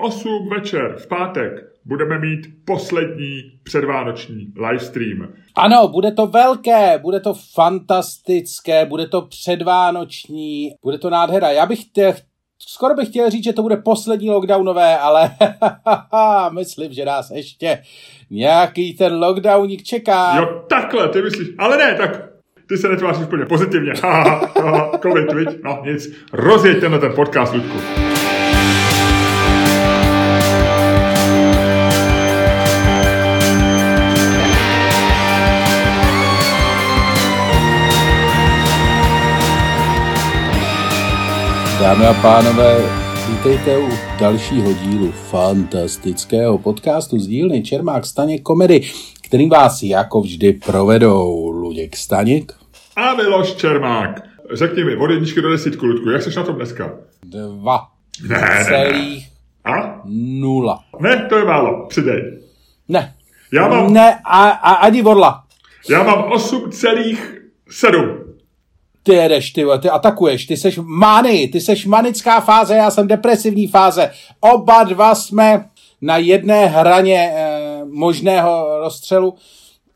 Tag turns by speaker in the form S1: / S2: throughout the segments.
S1: 8 večer v pátek budeme mít poslední předvánoční livestream.
S2: Ano, bude to velké, bude to fantastické, bude to předvánoční, bude to nádhera. Já bych tě, skoro bych chtěl říct, že to bude poslední lockdownové, ale myslím, že nás ještě nějaký ten lockdowník čeká.
S1: Jo, takhle, ty myslíš, ale ne, tak ty se netváříš úplně pozitivně. Covid, viď? No nic, rozjeď tenhle ten podcast, Ludku.
S2: Dámy a pánové, vítejte u dalšího dílu fantastického podcastu z dílny Čermák Staněk komedy, kterým vás jako vždy provedou Luděk Staněk
S1: a Miloš Čermák. Řekni mi, od jedničky do desítku, Ludku, jak jsi na tom dneska?
S2: Dva.
S1: Ne,
S2: Celých
S1: A?
S2: nula.
S1: Ne, to je málo, přidej.
S2: Ne.
S1: Já mám,
S2: Ne, a, a ani vodla.
S1: já mám 8,7.
S2: Ty jedeš, ty, ty atakuješ, ty seš mani, ty seš manická fáze, já jsem depresivní fáze. Oba dva jsme na jedné hraně eh, možného rozstřelu,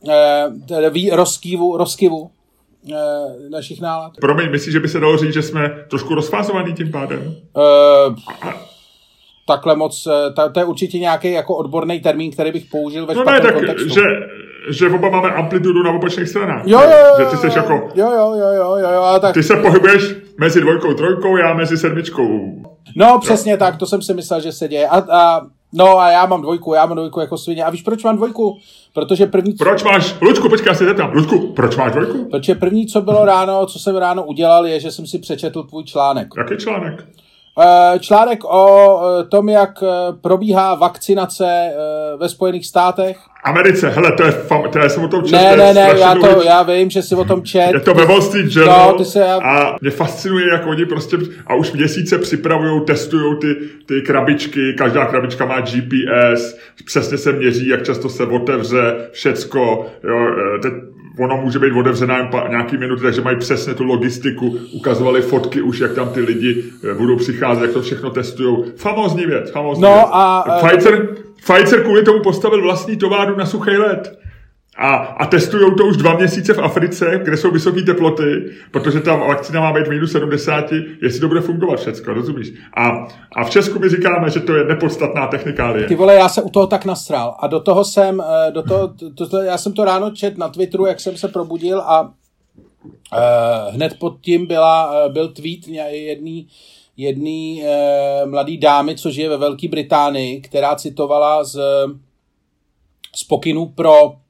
S2: eh, rozkývu, rozkyvu eh, našich nálad.
S1: Promiň, myslíš, že by se dalo říct, že jsme trošku rozfázovaný tím pádem?
S2: Eh, takhle moc, eh, ta, to je určitě nějaký jako odborný termín, který bych použil ve
S1: No ne, tak,
S2: kontextu.
S1: že, že oba máme amplitudu na opačných stranách.
S2: Jo, jo, jo,
S1: Že ty seš jako,
S2: jo, jo, jo, jo, jo, jo, tak,
S1: ty se pohybuješ mezi dvojkou, trojkou, já mezi sedmičkou.
S2: no přesně tak, to jsem si myslel, že se děje. A, a, no a já mám dvojku, já mám dvojku jako svině. A víš, proč mám dvojku? Protože první,
S1: Proč máš, Ludku, počkej, já se zeptám, Ludku, proč máš dvojku?
S2: protože první, co bylo ráno, co jsem ráno udělal, je, že jsem si přečetl tvůj článek.
S1: Jaký článek?
S2: Eh, Článek o eh, tom, jak eh, probíhá vakcinace ve Spojených státech.
S1: Americe, hele, to je, fam, to je jsem o tom četl,
S2: Ne, ne, ne, já, to, já vím, že si o tom čet.
S1: Je to ve Wall Street Journal
S2: No, ty se, já,
S1: a mě fascinuje, jak oni prostě a už měsíce připravují, testují ty, ty krabičky, každá krabička má GPS, přesně se měří, jak často se otevře, všecko, jo, teď ono může být otevřená jen pa, nějaký minuty, takže mají přesně tu logistiku, ukazovali fotky už, jak tam ty lidi eh, budou přicházet, jak to všechno testují. Famózní věc, famózní
S2: No
S1: věc.
S2: a, eh,
S1: Pfizer, Pfizer kvůli tomu postavil vlastní továrnu na suchý led. A, a testují to už dva měsíce v Africe, kde jsou vysoké teploty, protože tam vakcína má být minus 70, jestli to bude fungovat všecko, rozumíš? A, a v Česku my říkáme, že to je nepodstatná technikálie.
S2: Ty vole, já se u toho tak nasral. A do toho jsem, eh, do toho, to, to, já jsem to ráno čet na Twitteru, jak jsem se probudil a uh, hned pod tím byla, eh, byl tweet jedný, jedný uh, mladý dámy, což je ve Velké Británii, která citovala z, z pokynů pro uh,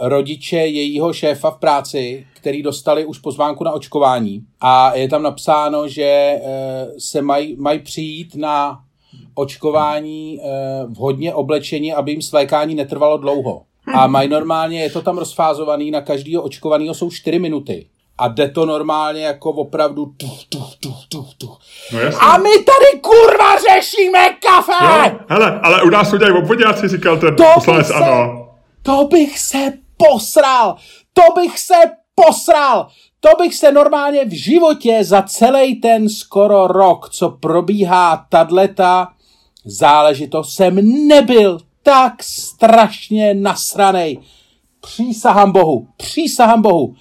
S2: rodiče jejího šéfa v práci, který dostali už pozvánku na očkování. A je tam napsáno, že uh, se mají maj přijít na očkování uh, vhodně oblečení, aby jim svékání netrvalo dlouho. A mají normálně, je to tam rozfázovaný, na každého očkovaného jsou 4 minuty. A jde to normálně jako opravdu tuch, tuch, tuch, tuch, tuch.
S1: No.
S2: A my tady kurva řešíme kafe!
S1: Jo, hele, ale u nás to dělají obvodňáci, říkal ten
S2: To
S1: poslanec,
S2: se-
S1: ano.
S2: To bych se posral! To bych se posral! To bych se normálně v životě za celý ten skoro rok, co probíhá tadleta záležitost, jsem nebyl tak strašně nasranej. Přísahám Bohu, přísahám Bohu.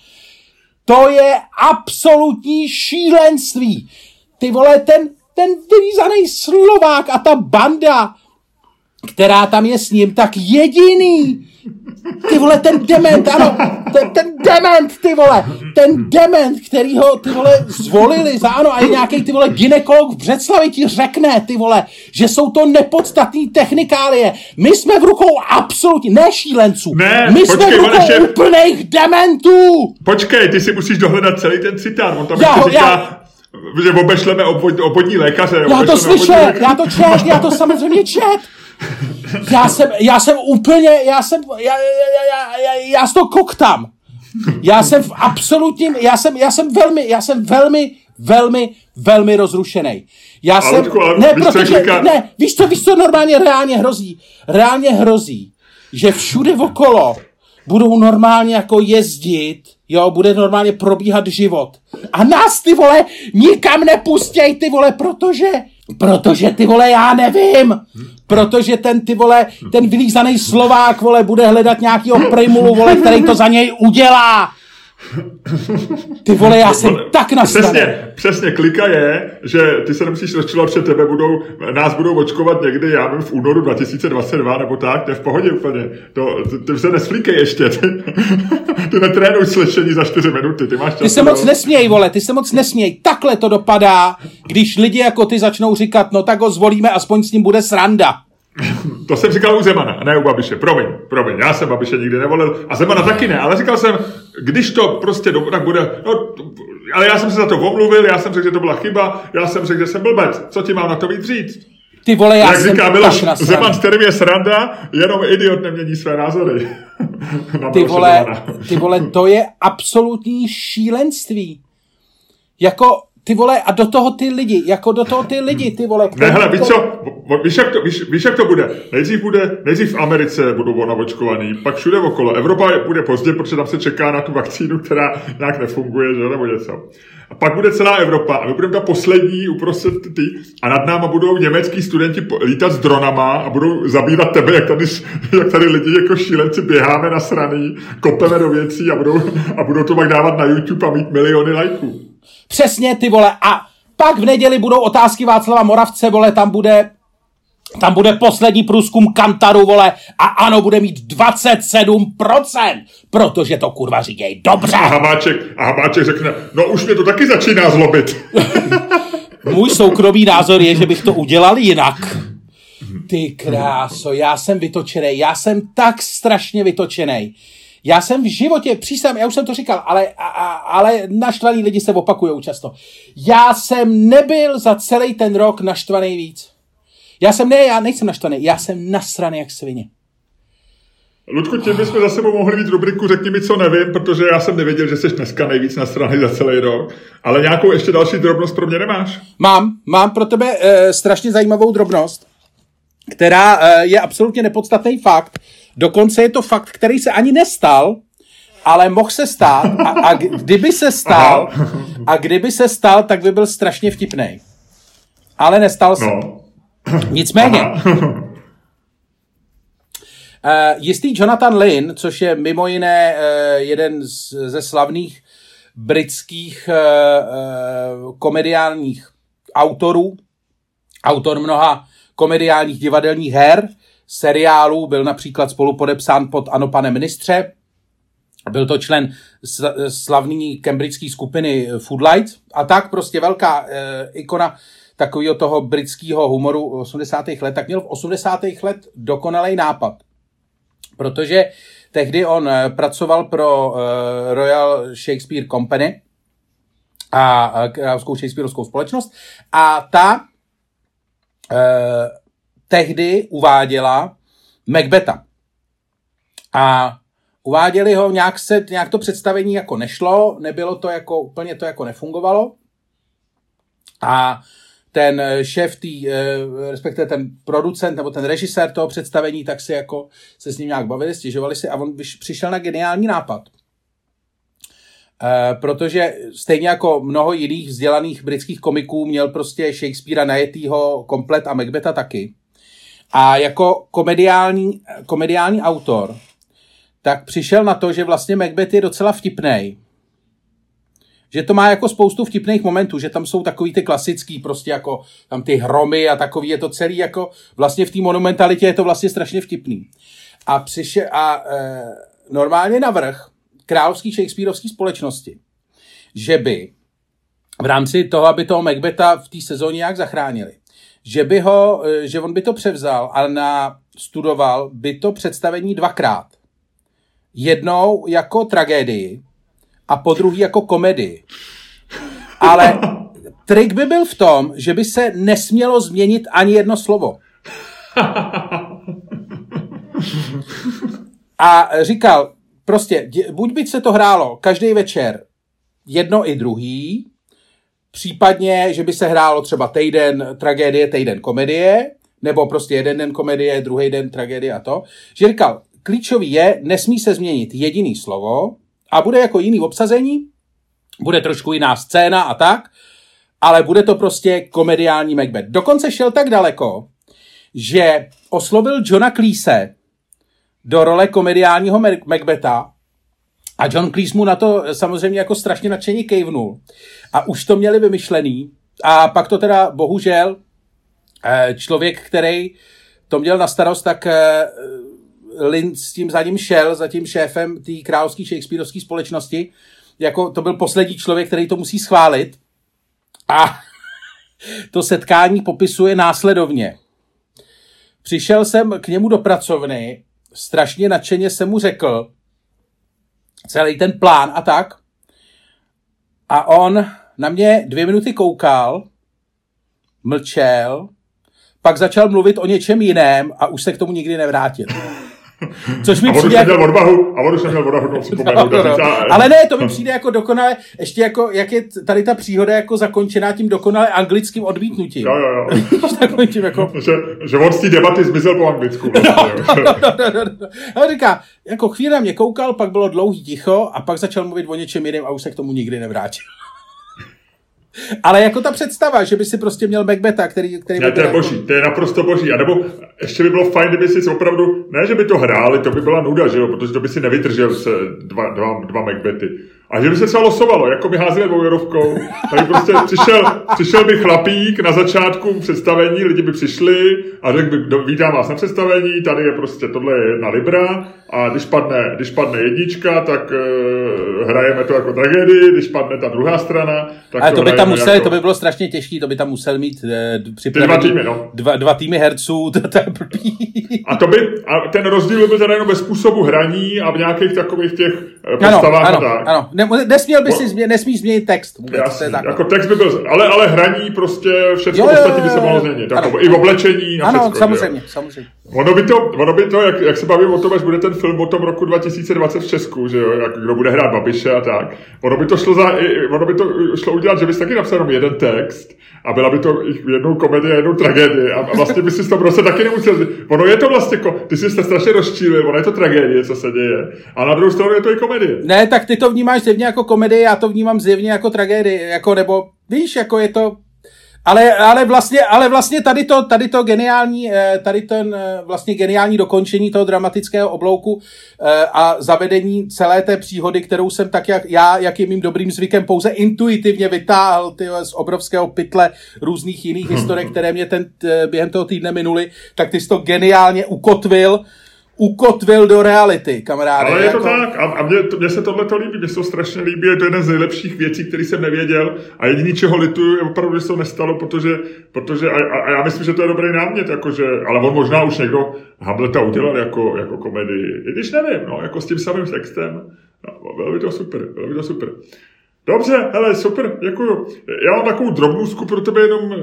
S2: To je absolutní šílenství. Ty vole, ten, ten vyřízaný Slovák a ta banda, která tam je s ním, tak jediný. Ty vole, ten dement, ano, ten, ten dement, ty vole, ten dement, který ho, ty vole, zvolili za ano, a i nějaký, ty vole, ginekolog v Břeclavi ti řekne, ty vole, že jsou to nepodstatné technikálie. My jsme v rukou absolutně, ne šílenců,
S1: Ne,
S2: my jsme
S1: počkej,
S2: v
S1: on
S2: rukou
S1: ještě-
S2: úplných dementů.
S1: Počkej, ty si musíš dohledat celý ten citát, on tam
S2: Já ho-
S1: říká,
S2: já-
S1: že obešleme obvod, obvodní lékaře.
S2: Já to slyšel, já to čet, já to samozřejmě čet. Já jsem, já jsem úplně, já jsem, já, já, já, já, já toho koktám. Já jsem v absolutním, já jsem, já jsem velmi, já jsem velmi, velmi, velmi rozrušený. Já
S1: Ale
S2: jsem,
S1: ale
S2: ne, protože,
S1: říká-
S2: ne, víš co, víš co normálně reálně hrozí? Reálně hrozí, že všude okolo budou normálně jako jezdit, jo, bude normálně probíhat život. A nás, ty vole, nikam nepustěj, ty vole, protože Protože ty vole, já nevím. Protože ten ty vole, ten vylízaný Slovák, vole, bude hledat nějakýho primulu, vole, který to za něj udělá. Ty vole, já jsem tak nastavený.
S1: Přesně, přesně, klika je, že ty se nemusíš rozčilovat, že tebe budou, nás budou očkovat někdy, já vím, v únoru 2022 nebo tak, to je v pohodě úplně. To, ty, ty se nesflíkej ještě, ty, ty netrénuj slyšení za 4 minuty, ty máš čas.
S2: Ty se moc nesměj, vole, ty se moc nesměj. Takhle to dopadá, když lidi jako ty začnou říkat, no tak ho zvolíme, aspoň s ním bude sranda.
S1: To jsem říkal u Zemana, a ne u Babiše. Promiň, promiň, já jsem Babiše nikdy nevolil a Zemana taky ne, ale říkal jsem, když to prostě do, tak bude, no, ale já jsem se za to omluvil, já jsem řekl, že to byla chyba, já jsem řekl, že jsem blbec. Co ti mám na to víc říct?
S2: Ty vole, já
S1: Jak
S2: jsem
S1: říká Miloš. Zeman, s kterým je sranda, jenom idiot nemění své názory.
S2: Ty vole, ty vole, to je absolutní šílenství. Jako, ty vole, a do toho ty lidi, jako do toho ty lidi, ty vole.
S1: Ne, hele, víš
S2: to-
S1: co, víš jak, to, víš, víš, jak to bude? Nejdřív bude, nejdřív v Americe budou onavočkovaný, pak všude okolo. Evropa bude pozdě, protože tam se čeká na tu vakcínu, která nějak nefunguje, že, nebo něco. A pak bude celá Evropa a my budeme ta poslední uprostřed ty a nad náma budou německý studenti lítat s dronama a budou zabírat tebe, jak tady, jak tady lidi jako šílenci běháme na straný, kopeme do věcí a budou, a budou to pak dávat na YouTube a mít miliony lajků.
S2: Přesně, ty vole, a pak v neděli budou otázky Václava Moravce, vole, tam bude tam bude poslední průzkum Kantaru, vole, a ano, bude mít 27%, protože to kurva říkají dobře.
S1: A Hamáček, a Hamáček řekne, no už mě to taky začíná zlobit.
S2: Můj soukromý názor je, že bych to udělal jinak. Ty kráso, já jsem vytočený, já jsem tak strašně vytočený. Já jsem v životě, přísám, já už jsem to říkal, ale, a, a, ale naštvaný lidi se opakují často. Já jsem nebyl za celý ten rok naštvaný víc. Já jsem, ne, já nejsem naštvaný, já jsem nasraný jak svině.
S1: Ludku, tím bychom za sebou mohli mít rubriku Řekni mi, co nevím, protože já jsem nevěděl, že jsi dneska nejvíc na strany za celý rok. Ale nějakou ještě další drobnost pro mě nemáš?
S2: Mám, mám pro tebe e, strašně zajímavou drobnost, která e, je absolutně nepodstatný fakt. Dokonce je to fakt, který se ani nestal, ale mohl se stát a, a kdyby se stal, a kdyby se stal, tak by byl strašně vtipný. Ale nestal se.
S1: No.
S2: Nicméně, Uh, jistý Jonathan Lynn, což je mimo jiné uh, jeden z, ze slavných britských uh, uh, komediálních autorů, autor mnoha komediálních divadelních her, seriálů, byl například spolupodepsán pod Ano pane ministře, byl to člen sl- slavný cambridgeské skupiny Foodlight a tak prostě velká uh, ikona takového toho britského humoru 80. let, tak měl v 80. let dokonalý nápad protože tehdy on eh, pracoval pro uh, Royal Shakespeare Company a královskou Shakespeareovskou společnost a ta uh, tehdy uváděla Macbeta. A uváděli ho, nějak, se, nějak to představení jako nešlo, nebylo to jako, úplně to jako nefungovalo. A ten šéf tý, eh, respektive ten producent nebo ten režisér toho představení, tak si jako se s ním nějak bavili, stěžovali si a on přišel na geniální nápad. Eh, protože stejně jako mnoho jiných vzdělaných britských komiků měl prostě Shakespearea najetýho komplet a Macbeta taky. A jako komediální, komediální autor, tak přišel na to, že vlastně Macbeth je docela vtipnej. Že to má jako spoustu vtipných momentů, že tam jsou takový ty klasický, prostě jako tam ty hromy a takový je to celý jako, vlastně v té monumentalitě je to vlastně strašně vtipný. A přišel, a e, normálně navrh královský Shakespeareovský společnosti, že by v rámci toho, aby toho Macbeta v té sezóně nějak zachránili, že by ho, e, že on by to převzal a na, studoval by to představení dvakrát. Jednou jako tragédii a po druhý jako komedii. Ale trik by byl v tom, že by se nesmělo změnit ani jedno slovo. A říkal, prostě, buď by se to hrálo každý večer jedno i druhý, případně, že by se hrálo třeba týden tragédie, týden komedie, nebo prostě jeden den komedie, druhý den tragédie a to. Že říkal, klíčový je, nesmí se změnit jediný slovo a bude jako jiný obsazení, bude trošku jiná scéna a tak, ale bude to prostě komediální Macbeth. Dokonce šel tak daleko, že oslovil Johna Cleese do role komediálního Macbeta a John Cleese mu na to samozřejmě jako strašně nadšeně kejvnul. A už to měli vymyšlený. A pak to teda bohužel eh, člověk, který to měl na starost, tak eh, Lin s tím za ním šel, za tím šéfem té královské Shakespeareovské společnosti. Jako to byl poslední člověk, který to musí schválit. A to setkání popisuje následovně. Přišel jsem k němu do pracovny, strašně nadšeně jsem mu řekl celý ten plán a tak. A on na mě dvě minuty koukal, mlčel, pak začal mluvit o něčem jiném a už se k tomu nikdy nevrátil.
S1: Což mi a přijde jako... odvahu, a on už neměl odvahu. No, no,
S2: no. Ale ne, to mi přijde jako dokonale, ještě jako, jak je tady ta příhoda jako zakončená tím dokonale anglickým odmítnutím.
S1: Jo, jo, jo. tím jako... že, že on z té debaty zmizel po anglicku. Vlastně, no, no, no,
S2: no, no, no. říká, jako chvíli na mě koukal, pak bylo dlouhý ticho a pak začal mluvit o něčem jiném a už se k tomu nikdy nevrátil. Ale jako ta představa, že by si prostě měl Macbeta, který... který
S1: ne, to je jako... boží, to je naprosto boží. A nebo ještě by bylo fajn, kdyby si opravdu, ne, že by to hráli, to by byla nuda, že jo, protože to by si nevydržel se dva, dva, dva Macbety. A že by se třeba losovalo, jako by házeli dvoujerovkou, tak prostě přišel, přišel by chlapík na začátku představení, lidi by přišli a řekl by, vítám vás na představení, tady je prostě, tohle je jedna libra a když padne, když padne jednička, tak uh, hrajeme to jako tragédii, když padne ta druhá strana, tak
S2: Ale to, to by tam museli, jako... to by bylo strašně těžké, to by tam musel mít uh,
S1: připravený dva týmy, no.
S2: dva, dva týmy herců, to, to.
S1: A to by, a ten rozdíl byl teda jenom ve způsobu hraní a v nějakých takových těch postavách
S2: ano, ano, tak. Ano, ne, nesměl by si změnit, nesmíš změnit text.
S1: Vůbec, jasný, jako text by byl, ale, ale hraní prostě všechno ostatní by se mohlo změnit. Jako, I v oblečení a
S2: Ano, všechno, samozřejmě, jo. samozřejmě.
S1: Ono by to, ono by to jak, jak se bavím o tom, až bude ten film o tom roku 2020 v Česku, že jo, jak, kdo bude hrát Babiše a tak. Ono by to šlo, za, ono by to šlo udělat, že bys taky napsal jenom jeden text a byla by to jednou komedie a jednou tragédie a vlastně by si toho prostě taky nemusel. Ono je to vlastně, ty jsi se strašně rozčílil, ono je to tragédie, co se děje. A na druhou stranu je to i komedie.
S2: Ne, tak ty to vnímáš zjevně jako komedii, já to vnímám zjevně jako tragédii, jako nebo víš, jako je to ale, ale, vlastně, ale vlastně tady to, tady to geniální, eh, tady ten eh, vlastně geniální dokončení toho dramatického oblouku eh, a zavedení celé té příhody, kterou jsem tak jak já, jak je mým dobrým zvykem, pouze intuitivně vytáhl ty, z obrovského pytle různých jiných historek, které mě ten, během toho týdne minuly, tak ty jsi to geniálně ukotvil ukotvil do reality, kamaráde.
S1: Ale je to jako... tak a, a mně, mně se tohle to líbí, mně se to strašně líbí, je to jedna z nejlepších věcí, které jsem nevěděl a jediný, čeho lituju, je opravdu, že se to nestalo, protože, protože a, a, a, já myslím, že to je dobrý námět, jakože, ale on možná už někdo Hamleta udělal jako, jako komedii, i když nevím, no, jako s tím samým textem, no, bylo by to super, bylo by to super. Dobře, hele, super, děkuju. Já mám takovou drobnůzku pro tebe jenom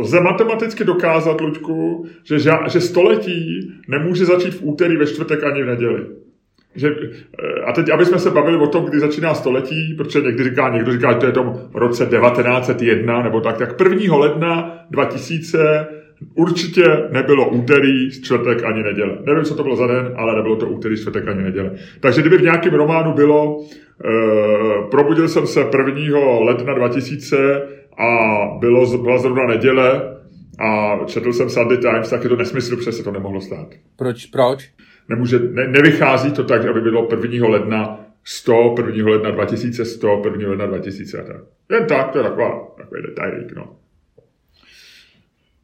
S1: lze matematicky dokázat, Luďku, že, že století nemůže začít v úterý, ve čtvrtek ani v neděli. Že, eh, a teď, aby jsme se bavili o tom, kdy začíná století, protože někdy říká, někdo říká, že to je tom roce 1901 nebo tak, tak 1. ledna 2000 určitě nebylo úterý, čtvrtek ani neděle. Nevím, co to bylo za den, ale nebylo to úterý, čtvrtek ani neděle. Takže kdyby v nějakém románu bylo, e, probudil jsem se 1. ledna 2000 a bylo, byla zrovna neděle a četl jsem Sunday Times, tak je to nesmysl, protože se to nemohlo stát.
S2: Proč? Proč?
S1: Nemůže, ne, nevychází to tak, aby bylo 1. ledna 100, 1. ledna 2100, 1. ledna 2000 a tak. Jen tak, to je taková, takový detailík, no.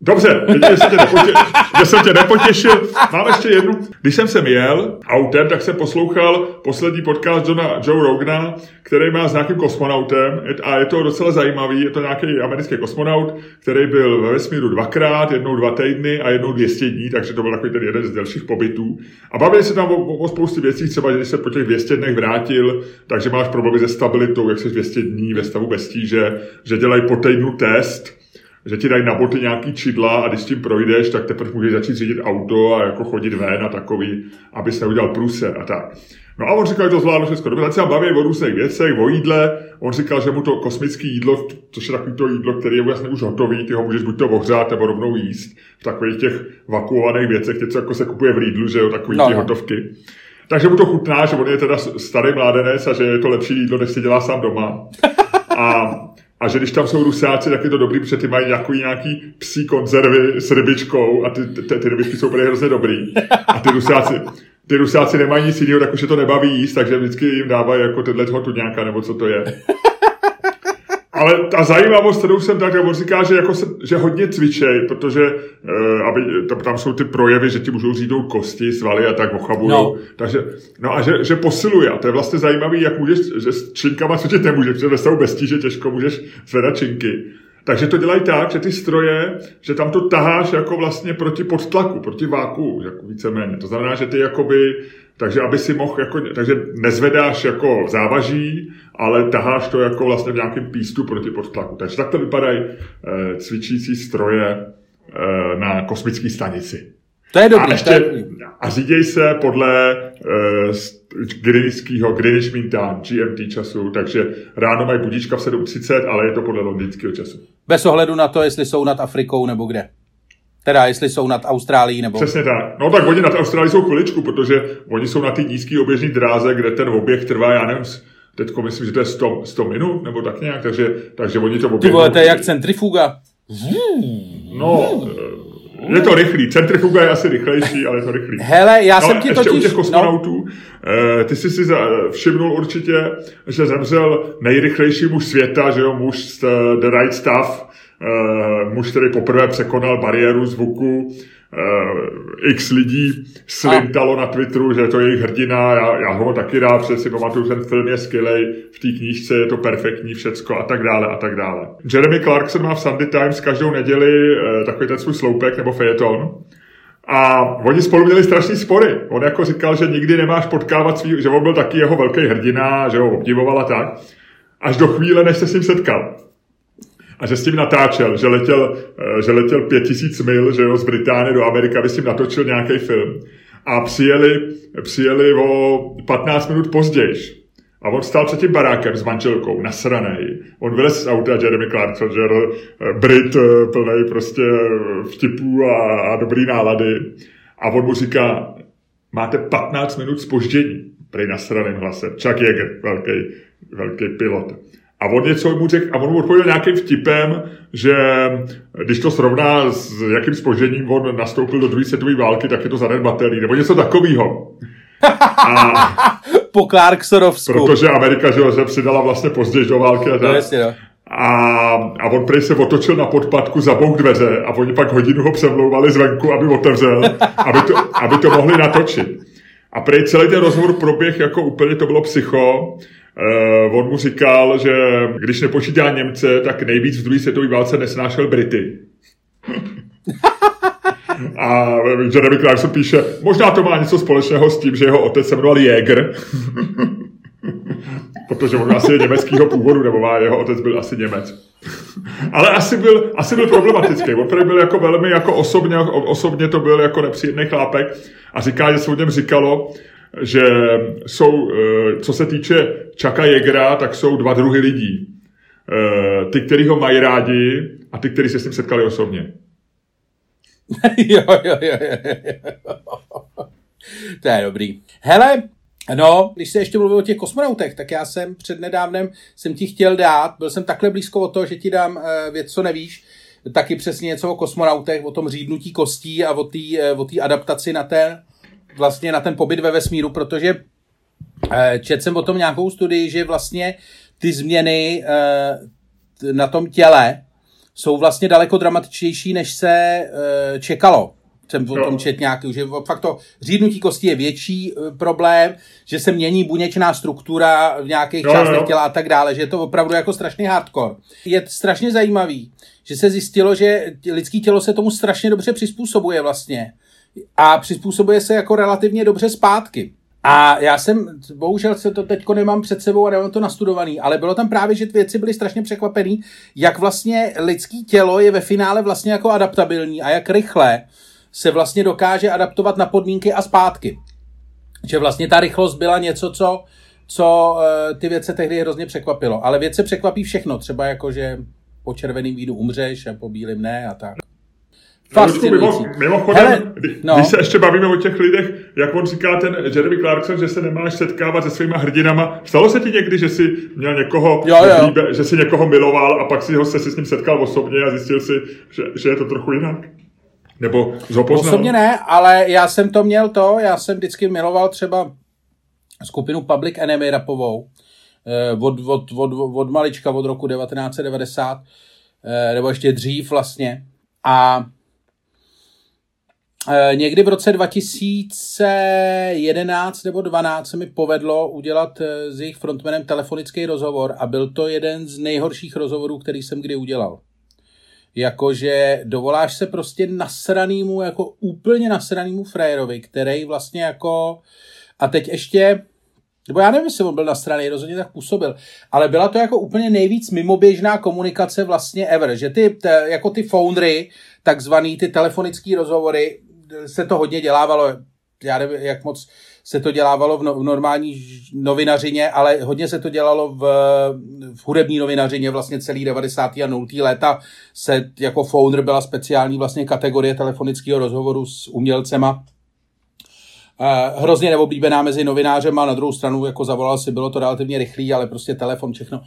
S1: Dobře, že, jsem tě nepotě, že jsem tě nepotěšil. Mám ještě jednu. Když jsem sem jel autem, tak jsem poslouchal poslední podcast Johna, Joe Rogana, který má s nějakým kosmonautem a je to docela zajímavý. Je to nějaký americký kosmonaut, který byl ve vesmíru dvakrát, jednou dva týdny a jednou 200 dní, takže to byl takový ten jeden z delších pobytů. A bavili se tam o, o spoustě věcí, třeba, když se po těch 200 dnech vrátil, takže máš problémy se stabilitou, jak jsi 200 dní ve stavu bez tíže, že dělají po týdnu test, že ti dají na boty nějaký čidla a když s tím projdeš, tak teprve můžeš začít řídit auto a jako chodit ven a takový, aby se neudělal průse a tak. No a on říkal, že to zvládlo všechno dobře, tak se baví o různých věcech, o jídle. On říkal, že mu to kosmické jídlo, což je takový to jídlo, které je vlastně už hotový, ty ho můžeš buď to ohřát nebo rovnou jíst v takových těch vakuovaných věcech, něco jako se kupuje v Lidlu, že jo, takový no. ty hotovky. Takže mu to chutná, že on je teda starý mládenec a že je to lepší jídlo, než si dělá sám doma. A A že když tam jsou rusáci, tak je to dobrý, protože ty mají nějaký, nějaký psí konzervy s rybičkou a ty, ty, ty rybičky jsou úplně hrozně dobrý. A ty rusáci, ty rusáci nemají nic jiného, tak už je to nebaví jíst, takže vždycky jim dávají jako tyhle tuňáka, nebo co to je. Ale ta zajímavost, kterou jsem tak, on říká, že, jako se, že hodně cvičej, protože uh, aby, tam jsou ty projevy, že ti můžou řídnout kosti, svaly a tak ochabují. No. Takže, no a že, že posiluje. A to je vlastně zajímavý, jak můžeš, že s činkama cvičit nemůžeš, protože ve stavu bez tíže těžko můžeš zvedat činky. Takže to dělají tak, že ty stroje, že tam to taháš jako vlastně proti podtlaku, proti váku, jako víceméně. To znamená, že ty jakoby, takže aby si mohl, jako, takže nezvedáš jako závaží, ale taháš to jako vlastně v nějakém pístu proti podtlaku. Takže takto vypadají e, cvičící stroje e, na kosmické stanici.
S2: To je dobrý.
S1: A, ještě,
S2: je...
S1: a říděj se podle uh, Greenwichského Greenwich Mean Time, GMT času, takže ráno mají budíčka v 7.30, ale je to podle londýnského času.
S2: Bez ohledu na to, jestli jsou nad Afrikou nebo kde. Teda, jestli jsou nad Austrálií nebo...
S1: Přesně tak. No tak oni nad Austrálií jsou chviličku, protože oni jsou na té nízké oběžné dráze, kde ten objekt trvá, já nevím, teď myslím, že to je 100, 100 minut, nebo tak nějak, takže, takže oni to oběhnou.
S2: Ty vole, to je jak centrifuga.
S1: No, je to rychlý. Centrifuga je asi rychlejší, ale je to rychlý.
S2: Hele, já
S1: no,
S2: jsem ti
S1: ještě
S2: totiž...
S1: u těch kosmonautů, no. ty jsi si všimnul určitě, že zemřel nejrychlejší muž světa, že jo, muž z The Right Stuff, muž, který poprvé překonal bariéru zvuku, uh, x lidí slintalo na Twitteru, že je to jejich hrdina, já, já ho taky rád, si pamatuju, ten film je skvělý, v té knížce je to perfektní všecko a tak dále a tak dále. Jeremy Clarkson má v Sunday Times každou neděli uh, takový ten svůj sloupek nebo fejeton, a oni spolu měli strašný spory. On jako říkal, že nikdy nemáš potkávat svý, že on byl taky jeho velký hrdina, že ho obdivoval a tak. Až do chvíle, než se s ním setkal a že s tím natáčel, že letěl, eh, že letěl pět tisíc mil že jo, z Británie do Ameriky, aby s tím natočil nějaký film. A přijeli, přijeli o 15 minut později. A on stál před tím barákem s manželkou, nasranej. On vylez z auta, Jeremy Clarkson, že Brit eh, plný prostě vtipů a, a dobrý nálady. A on mu říká, máte 15 minut spoždění, prej nasraným hlasem. Chuck Yeager, velký, velký pilot. A on něco mu řekl, a on mu odpověděl nějakým vtipem, že když to srovná s jakým spožením on nastoupil do druhé světové války, tak je to zanedbatelný, nebo něco takového.
S2: A, po Clarksonovsku.
S1: Protože Amerika že se přidala vlastně později do války. A,
S2: no, jasně, no.
S1: a, a on prý se otočil na podpadku, zabouk dveře a oni pak hodinu ho přemlouvali zvenku, aby otevřel, aby to, aby to mohli natočit. A prej celý ten rozhovor proběh jako úplně to bylo psycho. Uh, on mu říkal, že když nepočítá Němce, tak nejvíc v druhé světové válce nesnášel Brity. A Jeremy Clarkson píše, možná to má něco společného s tím, že jeho otec se jmenoval Jäger. Protože on asi je německého původu, nebo má jeho otec byl asi Němec. Ale asi byl, asi byl problematický. On byl jako velmi jako osobně, osobně to byl jako nepříjemný chlápek a říká, že se o něm říkalo, že jsou, eh, co se týče Čaka Jegra, tak jsou dva druhy lidí. Eh, ty, kteří ho mají rádi a ty, kteří se s ním setkali osobně.
S2: jo, jo, jo, jo. To je dobrý. Hele, No, když se ještě mluvil o těch kosmonautech, tak já jsem před nedávnem jsem ti chtěl dát, byl jsem takhle blízko o to, že ti dám uh, věc, co nevíš, taky přesně něco o kosmonautech, o tom řídnutí kostí a o té adaptaci na ten, vlastně na ten pobyt ve vesmíru, protože uh, četl jsem o tom nějakou studii, že vlastně ty změny uh, na tom těle jsou vlastně daleko dramatičtější, než se uh, čekalo. Jsem o tom čet nějaký, že fakt to řídnutí kosti je větší problém, že se mění buněčná struktura v nějakých jo, částech těla a tak dále, že je to opravdu jako strašný hardcore. Je strašně zajímavý, že se zjistilo, že lidský tělo se tomu strašně dobře přizpůsobuje vlastně a přizpůsobuje se jako relativně dobře zpátky. A já jsem, bohužel se to teďko nemám před sebou a nemám to nastudovaný, ale bylo tam právě, že věci byly strašně překvapený, jak vlastně lidský tělo je ve finále vlastně jako adaptabilní a jak rychle se vlastně dokáže adaptovat na podmínky a zpátky. Že vlastně ta rychlost byla něco, co, co eh, ty věce tehdy hrozně překvapilo. Ale věce překvapí všechno, třeba jako, že po červeným vínu umřeš a po bílým ne a tak. Fascinující.
S1: Mimo, mimochodem, Hele, no. když se ještě bavíme o těch lidech, jak on říká ten Jeremy Clarkson, že se nemáš setkávat se svýma hrdinama. Stalo se ti někdy, že jsi měl někoho, jo, jo. Líbe, že jsi někoho miloval a pak si ho se si s ním setkal osobně a zjistil si, že, že je to trochu jinak? Nebo zopoznal?
S2: Osobně ne, ale já jsem to měl to, já jsem vždycky miloval třeba skupinu Public Enemy rapovou, eh, od, od, od, od malička, od roku 1990, eh, nebo ještě dřív vlastně. A někdy v roce 2011 nebo 12 se mi povedlo udělat eh, s jejich frontmanem telefonický rozhovor a byl to jeden z nejhorších rozhovorů, který jsem kdy udělal. Jakože dovoláš se prostě nasranýmu, jako úplně nasranýmu frajerovi, který vlastně jako... A teď ještě, nebo já nevím, jestli on byl na straně, rozhodně tak působil, ale byla to jako úplně nejvíc mimoběžná komunikace vlastně ever, že ty, t, jako ty foundry, takzvaný ty telefonické rozhovory, se to hodně dělávalo, já nevím, jak moc se to dělávalo v, no, v normální novinařině, ale hodně se to dělalo v, v hudební novinařině vlastně celý 90. a 0. léta se jako founder byla speciální vlastně kategorie telefonického rozhovoru s umělcema. Eh, hrozně neoblíbená mezi novinářem a na druhou stranu jako zavolal si, bylo to relativně rychlý, ale prostě telefon, všechno.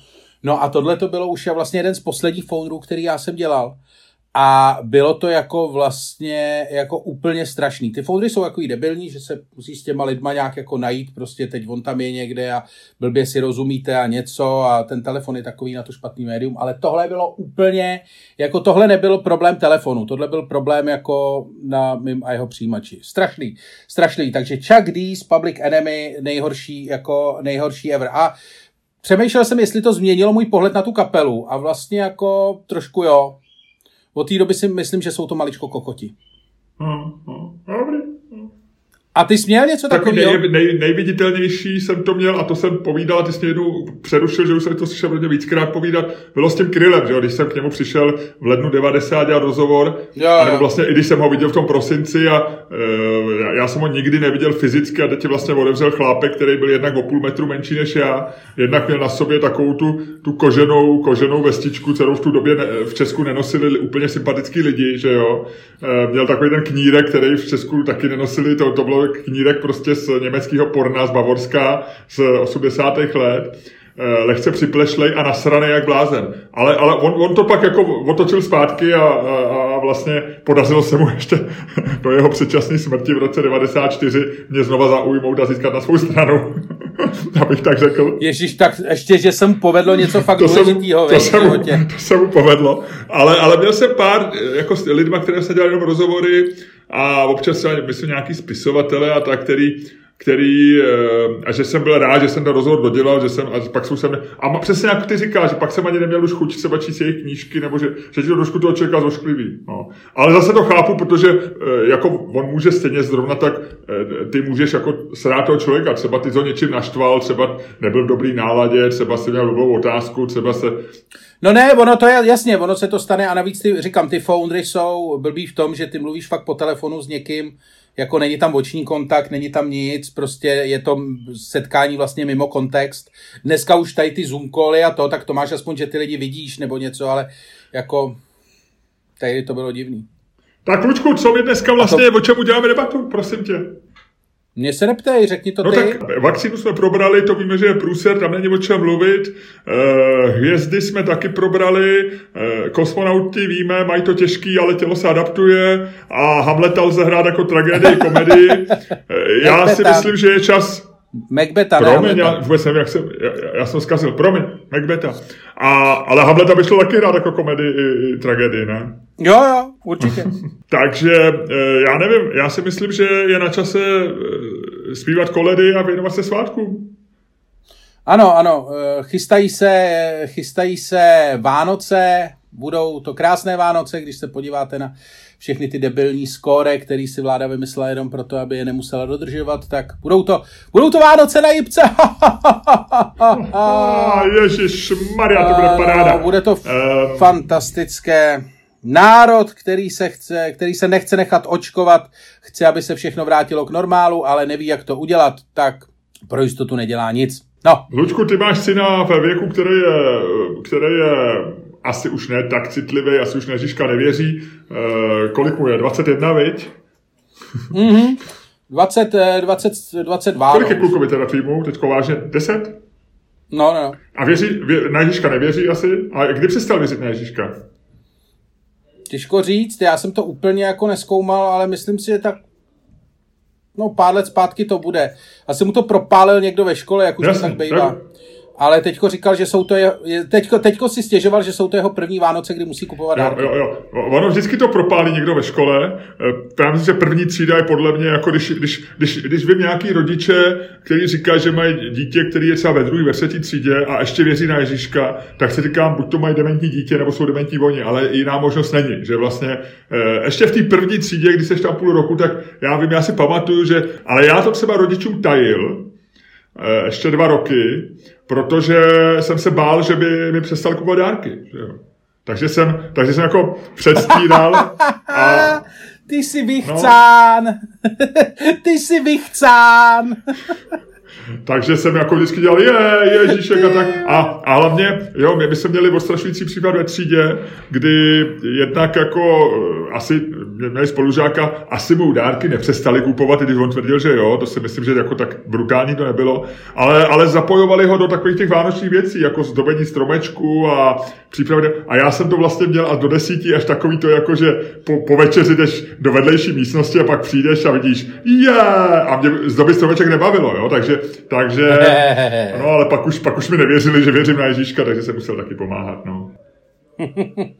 S2: No a tohle to bylo už vlastně jeden z posledních founderů, který já jsem dělal. A bylo to jako vlastně jako úplně strašný. Ty foundry jsou jako debilní, že se musí s těma lidma nějak jako najít, prostě teď on tam je někde a blbě si rozumíte a něco a ten telefon je takový na to špatný médium, ale tohle bylo úplně, jako tohle nebyl problém telefonu, tohle byl problém jako na mým a jeho přijímači. Strašný, strašný. Takže Chuck D z Public Enemy nejhorší, jako nejhorší ever. A přemýšlel jsem, jestli to změnilo můj pohled na tu kapelu a vlastně jako trošku jo, od té doby si myslím, že jsou to maličko kokoti.
S1: Hmm, hmm. Dobrý.
S2: A ty jsi měl něco takového?
S1: Nej, nej, nejviditelnější jsem to měl, a to jsem povídal, a ty jsi mě jednou přerušil, že už jsem to slyšel hodně víckrát povídat, bylo s tím Krylem, že jo? když jsem k němu přišel v lednu 90 dělat rozhovor, jo, a nebo vlastně i když jsem ho viděl v tom prosinci a e, já jsem ho nikdy neviděl fyzicky a teď vlastně otevřel chlápek, který byl jednak o půl metru menší než já, jednak měl na sobě takovou tu, tu koženou, koženou vestičku, kterou v tu době ne, v Česku nenosili úplně sympatický lidi, že jo. E, měl takový ten knírek, který v Česku taky nenosili, to, to bylo knírek prostě z německého porna z Bavorska z 80. let eh, lehce připlešlej a nasraný jak blázen. Ale, ale on, on to pak jako otočil zpátky a, a, a vlastně podařilo se mu ještě do jeho předčasné smrti v roce 94 mě znova zaujmout a získat na svou stranu. Abych tak řekl.
S2: Ježíš, tak ještě, že jsem povedlo něco fakt to důležitýho
S1: to, se mu, to se mu povedlo. Ale, ale měl jsem pár jako s lidma, které se dělali jenom rozhovory a občas myslím nějaký spisovatele a tak, který který, eh, a že jsem byl rád, že jsem to rozhovor dodělal, že jsem, a pak jsou jsem, a přesně jak ty říkáš, že pak jsem ani neměl už chuť třeba číst jejich knížky, nebo že, že ti to trošku toho člověka zošklivý. No. Ale zase to chápu, protože eh, jako on může stejně zrovna tak, eh, ty můžeš jako srát toho člověka, třeba ty to něčím naštval, třeba nebyl v dobrý náladě, třeba si měl dobrou otázku, třeba se
S2: No ne, ono to je, jasně, ono se to stane a navíc ty, říkám, ty foundry jsou blbý v tom, že ty mluvíš fakt po telefonu s někým, jako není tam oční kontakt, není tam nic, prostě je to setkání vlastně mimo kontext. Dneska už tady ty Zoom cally a to, tak to máš aspoň, že ty lidi vidíš nebo něco, ale jako tady to bylo divný.
S1: Tak Lučku, co my dneska vlastně, to... o čem uděláme debatu, prosím tě?
S2: Mně se neptej, řekni to
S1: no
S2: ty.
S1: tak vakcínu jsme probrali, to víme, že je průser, tam není o čem mluvit. Eh, hvězdy jsme taky probrali, eh, kosmonauti víme, mají to těžký, ale tělo se adaptuje a Hamleta lze hrát jako tragédii, komedii. Eh, já si myslím, že je čas
S2: Macbeta,
S1: Promiň, já vůbec nevím, jak jsem, já, já jsem zkazil, promiň, Macbeta. A, ale Hamleta by šlo taky hrát jako komedii i, i tragédii, ne?
S2: Jo, jo, určitě.
S1: Takže eh, já nevím, já si myslím, že je na čase eh, zpívat koledy a věnovat se svátkům.
S2: Ano, ano, eh, chystají se, chystají se Vánoce, budou to krásné Vánoce, když se podíváte na všechny ty debilní skóre, který si vláda vymyslela jenom proto, aby je nemusela dodržovat, tak budou to, budou to Vánoce na Jipce.
S1: Ježíš Maria, to bude paráda.
S2: Bude to um... fantastické. Národ, který se, chce, který se nechce nechat očkovat, chce, aby se všechno vrátilo k normálu, ale neví, jak to udělat, tak pro jistotu nedělá nic. No.
S1: Lučku, ty máš syna ve věku, který je, který je asi už ne tak citlivý, asi už na Ježíška nevěří. E, kolik mu je? 21, viď?
S2: Mhm. 20, 20, 22.
S1: Kolik je
S2: no.
S1: klukovi teda týmu? Teďko vážně 10?
S2: No, no.
S1: A věří, vě, na Ježíška nevěří asi? A kdy přestal věřit na Ježíška?
S2: Těžko říct, já jsem to úplně jako neskoumal, ale myslím si, že tak no pár let zpátky to bude. Asi mu to propálil někdo ve škole, jak už
S1: Jasně,
S2: to tak bývá.
S1: tak.
S2: Ale teďko říkal, že jsou to je, teďko, teďko si stěžoval, že jsou to jeho první Vánoce, kdy musí kupovat
S1: Jo,
S2: dárky.
S1: jo, jo. Ono vždycky to propálí někdo ve škole. Eh, Já myslím, že první třída je podle mě, jako když, když, když, když vím nějaký rodiče, který říká, že mají dítě, který je třeba ve druhé, ve třetí třídě a ještě věří na Ježíška, tak si říkám, buď to mají dementní dítě, nebo jsou dementní oni, ale jiná možnost není. Že vlastně eh, ještě v té první třídě, když jsi tam půl roku, tak já vím, já si pamatuju, že, ale já to třeba rodičům tajil, ještě dva roky, protože jsem se bál, že by mi přestal kupovat dárky. Že jo. Takže jsem, takže jsem jako předstíral a
S2: Ty
S1: No.
S2: jsi vychcán! Ty jsi vychcán!
S1: takže jsem jako vždycky dělal je, Ježíšek a tak. A, a hlavně, jo, my jsme měli odstrašující případ ve třídě, kdy jednak jako eh, asi měli spolužáka, asi mu dárky nepřestali kupovat, i když on tvrdil, že jo, to si myslím, že jako tak brutální to nebylo, ale, ale zapojovali ho do takových těch vánočních věcí, jako zdobení stromečku a přípravy. A já jsem to vlastně měl a do desíti až takový to, jako že po, po večeři jdeš do vedlejší místnosti a pak přijdeš a vidíš, je, a mě zdobit stromeček nebavilo, jo, takže, takže, no ale pak už, pak už mi nevěřili, že věřím na Ježíška, takže jsem musel taky pomáhat, no.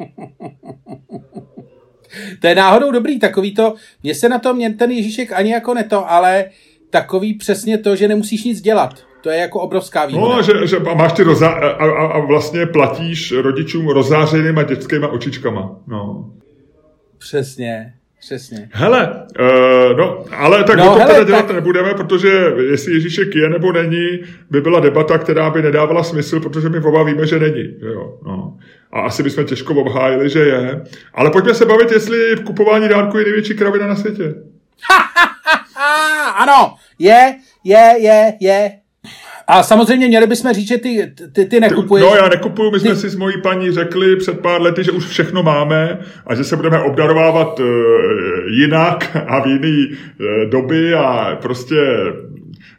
S2: To je náhodou dobrý, takový to, mně se na to mě ten Ježíšek ani jako neto, ale takový přesně to, že nemusíš nic dělat. To je jako obrovská výhoda.
S1: No, že, že a máš ty roza, a, a, a vlastně platíš rodičům rozářenýma dětskýma očičkama, no.
S2: Přesně, přesně.
S1: Hele, uh, no, ale tak
S2: No,
S1: o tom
S2: hele,
S1: teda dělat
S2: tak-
S1: nebudeme, protože jestli Ježíšek je nebo není, by byla debata, která by nedávala smysl, protože my oba víme, že není. že Jo, no. A asi bychom těžko obhájili, že je. Ale pojďme se bavit, jestli kupování dárku je největší kravina na světě.
S2: Ano, je, je, je, je. A samozřejmě měli bychom říct, že ty, ty, ty nekupuješ.
S1: No já nekupuju, my jsme
S2: Ty-
S1: si s mojí paní řekli před pár lety, že už všechno máme a že se budeme obdarovávat uh, jinak a v jiný uh, doby a prostě